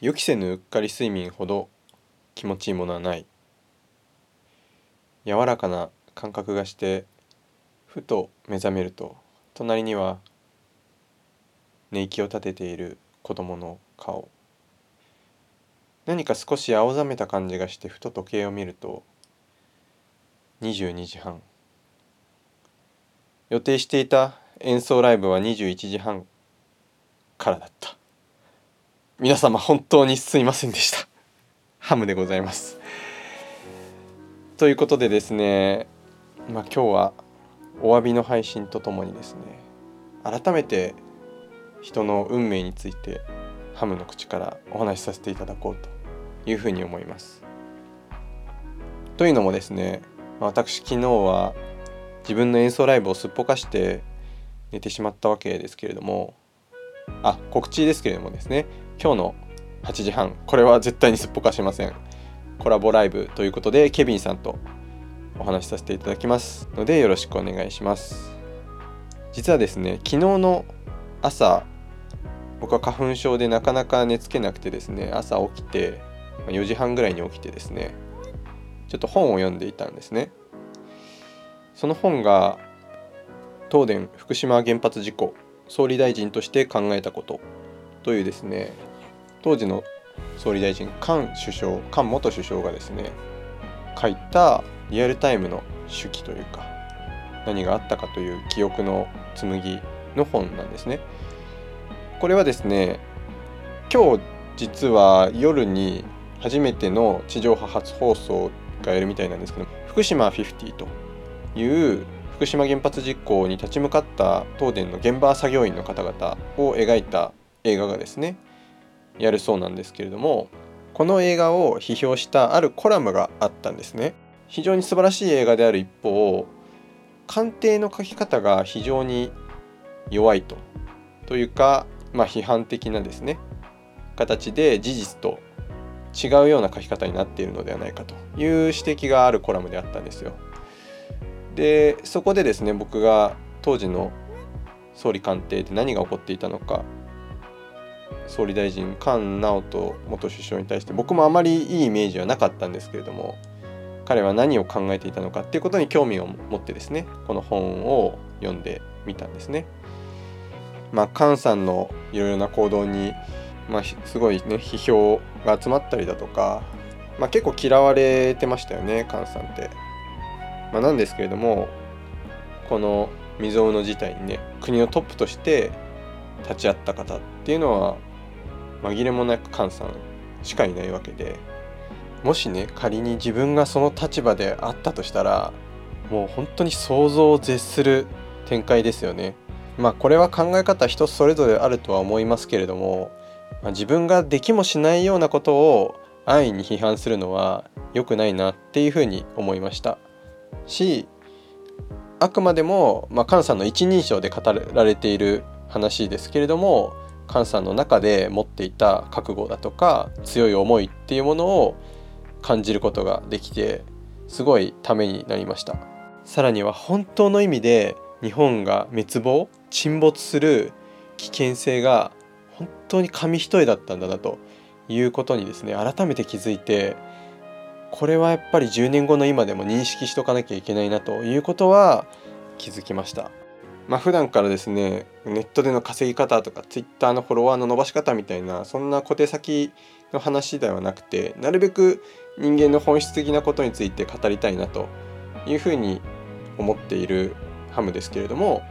予期せぬうっかり睡眠ほど気持ちいいものはない。柔らかな感覚がしてふと目覚めると隣には寝息を立てている子供の顔。何か少し青ざめた感じがしてふと時計を見ると22時半。予定していた演奏ライブは21時半からだった。皆様本当にすいませんでしたハムでございますということでですねまあ今日はお詫びの配信とともにですね改めて人の運命についてハムの口からお話しさせていただこうというふうに思います。というのもですね私昨日は自分の演奏ライブをすっぽかして寝てしまったわけですけれどもあ告知ですけれどもですね今日の8時半。これは絶対にすっぽかしません。コラボライブということでケビンさんとお話しさせていただきますのでよろしくお願いします。実はですね昨日の朝僕は花粉症でなかなか寝つけなくてですね朝起きて4時半ぐらいに起きてですねちょっと本を読んでいたんですね。その本が東電福島原発事故総理大臣として考えたことというですね当時の総理大臣菅首相菅元首相がですね書いたリアルタイムの手記というか何があったかという記憶の紡ぎの本なんですね。これはですね今日実は夜に初めての地上波初放送がやるみたいなんですけど福島50という福島原発実行に立ち向かった東電の現場作業員の方々を描いた映画がですねやるそうなんですけれどもこの映画を批評したあるコラムがあったんですね。非常に素晴らしい映画である一方鑑定の書き方が非常に弱いと。というかまあ、批判的なですね。形で事実と違うような書き方になっているのではないかと。いう指摘があるコラムであったんですよ。でそこでですね僕が当時の総理官邸で何が起こっていたのか総理大臣菅直人元首相に対して僕もあまりいいイメージはなかったんですけれども彼は何を考えていたのかっていうことに興味を持ってですねこの本を読んでみたんですね。まあ、菅さんのいろいろな行動に、まあ、すごいね批評が集まったりだとか、まあ、結構嫌われてましたよね菅さんって。まあ、なんですけれどもこの未曾有の事態にね国のトップとして立ち会った方っていうのは紛れもなく菅さんしかいないわけでもしね仮に自分がその立場であったとしたらもう本当に想像を絶する展開ですよね。まあこれは考え方人それぞれあるとは思いますけれども、まあ、自分ができもしないようなことを安易に批判するのは良くないなっていうふうに思いましたしあくまでも、まあ、菅さんの一人称で語られている話ですけれども菅さんの中で持っていた覚悟だとか強い思いっていうものを感じることができてすごいためになりましたさらには本当の意味で日本が滅亡沈没する危険性が本当に紙一重だったんだなということにですね改めて気づいてこれはやっぱり10年後の今でも認識しとかなきゃいけないなということは気づきました。まあ普段からですねネットでの稼ぎ方とか Twitter のフォロワーの伸ばし方みたいなそんな小手先の話ではなくてなるべく人間の本質的なことについて語りたいなというふうに思っているハムですけれども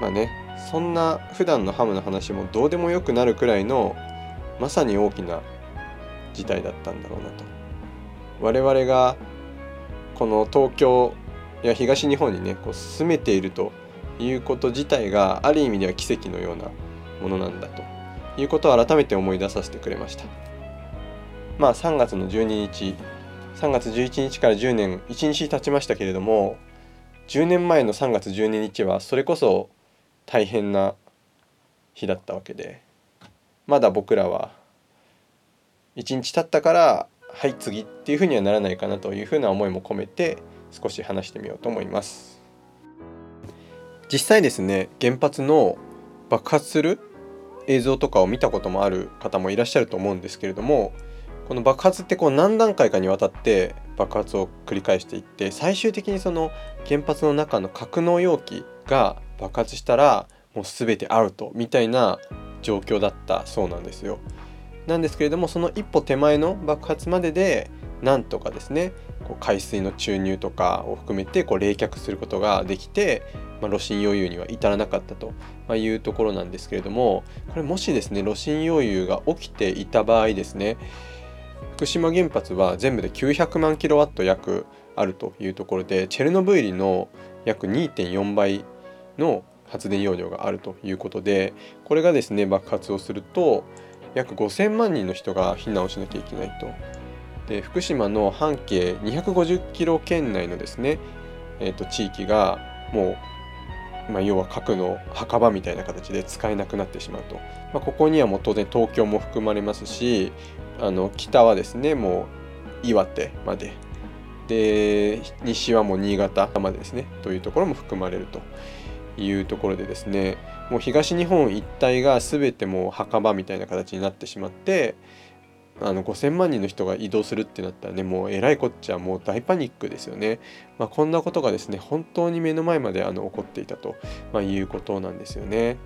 まあねそんな普段のハムの話もどうでもよくなるくらいのまさに大きな事態だったんだろうなと。我々がこの東京や東日本にねこう住めているということ自体がある意味では奇跡のようなものなんだということを改めて思い出させてくれました。まあ3月の12日3月11日から10年1日経ちましたけれども10年前の3月12日はそれこそ大変な日だったわけでまだ僕らは1日経ったからはい次っていうふうにはならないかなというふうな思いも込めて少し話してみようと思います。実際ですね原発の爆発する映像とかを見たこともある方もいらっしゃると思うんですけれどもこの爆発ってこう何段階かにわたって爆発を繰り返していって最終的にその原発の中の格納容器が爆発したらもう全てアウトみたいな状況だったそうなんですよ。なんですけれどもその一歩手前の爆発まででなんとかですねこう海水の注入とかを含めてこう冷却することができて、まあ、炉心溶融には至らなかったというところなんですけれどもこれもしですね炉心溶融が起きていた場合ですね福島原発は全部で900万キロワット約あるというところでチェルノブイリの約2.4倍の発電容量があるということでこれがですね爆発をすると約5000万人の人が避難をしなきゃいけないと。で福島の半径250キロ圏内のですね、えー、と地域がもう、まあ、要は核の墓場みたいな形で使えなくなってしまうと、まあ、ここにはもう当然東京も含まれますしあの北はですねもう岩手まで。で西はもう新潟までですねというところも含まれるというところでですねもう東日本一帯が全てもう墓場みたいな形になってしまってあの5,000万人の人が移動するってなったらねもうえらいこっちゃもう大パニックですよね。まあ、こんなことがですね本当に目の前まであの起こっていたと、まあ、いうことなんですよね。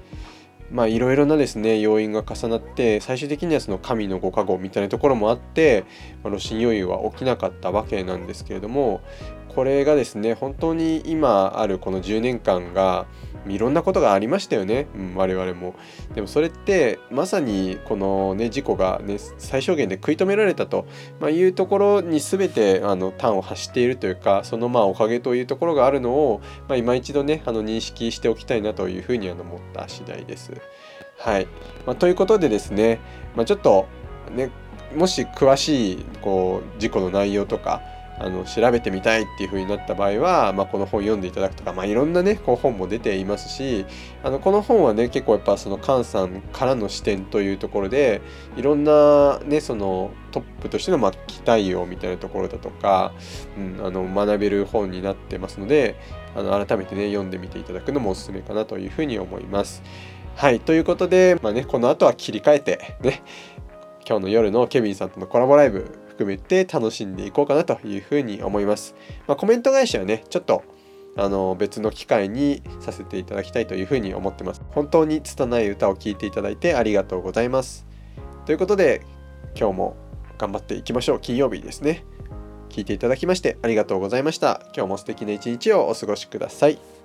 まあいろいろなですね要因が重なって最終的にはその神のご加護みたいなところもあって、まあ、炉心余裕は起きなかったわけなんですけれどもこれがですね本当に今あるこの10年間がいろんなことがありましたよね、うん、我々も。でもそれってまさにこのね事故がね最小限で食い止められたと、ま、いうところに全てあの端を発しているというかそのまあおかげというところがあるのを、まあ、今一度ねあの認識しておきたいなというふうにあの思った次第です。はい、まあ、ということでですね、まあ、ちょっとねもし詳しいこう事故の内容とかあの調べてみたいっていう風になった場合は、まあ、この本読んでいただくとか、まあ、いろんなねこう本も出ていますしあのこの本はね結構やっぱその菅さんからの視点というところでいろんなねそのトップとしてのまあ期待をみたいなところだとか、うん、あの学べる本になってますのであの改めてね読んでみていただくのもおすすめかなというふうに思います。はいということで、まあね、この後は切り替えてね今日の夜のケビンさんとのコラボライブ含めて楽しんでいこうかなというふうに思います。まあ、コメント返しはね、ちょっとあの別の機会にさせていただきたいというふうに思ってます。本当に拙い歌を聴いていただいてありがとうございます。ということで今日も頑張っていきましょう。金曜日ですね。聞いていただきましてありがとうございました。今日も素敵な一日をお過ごしください。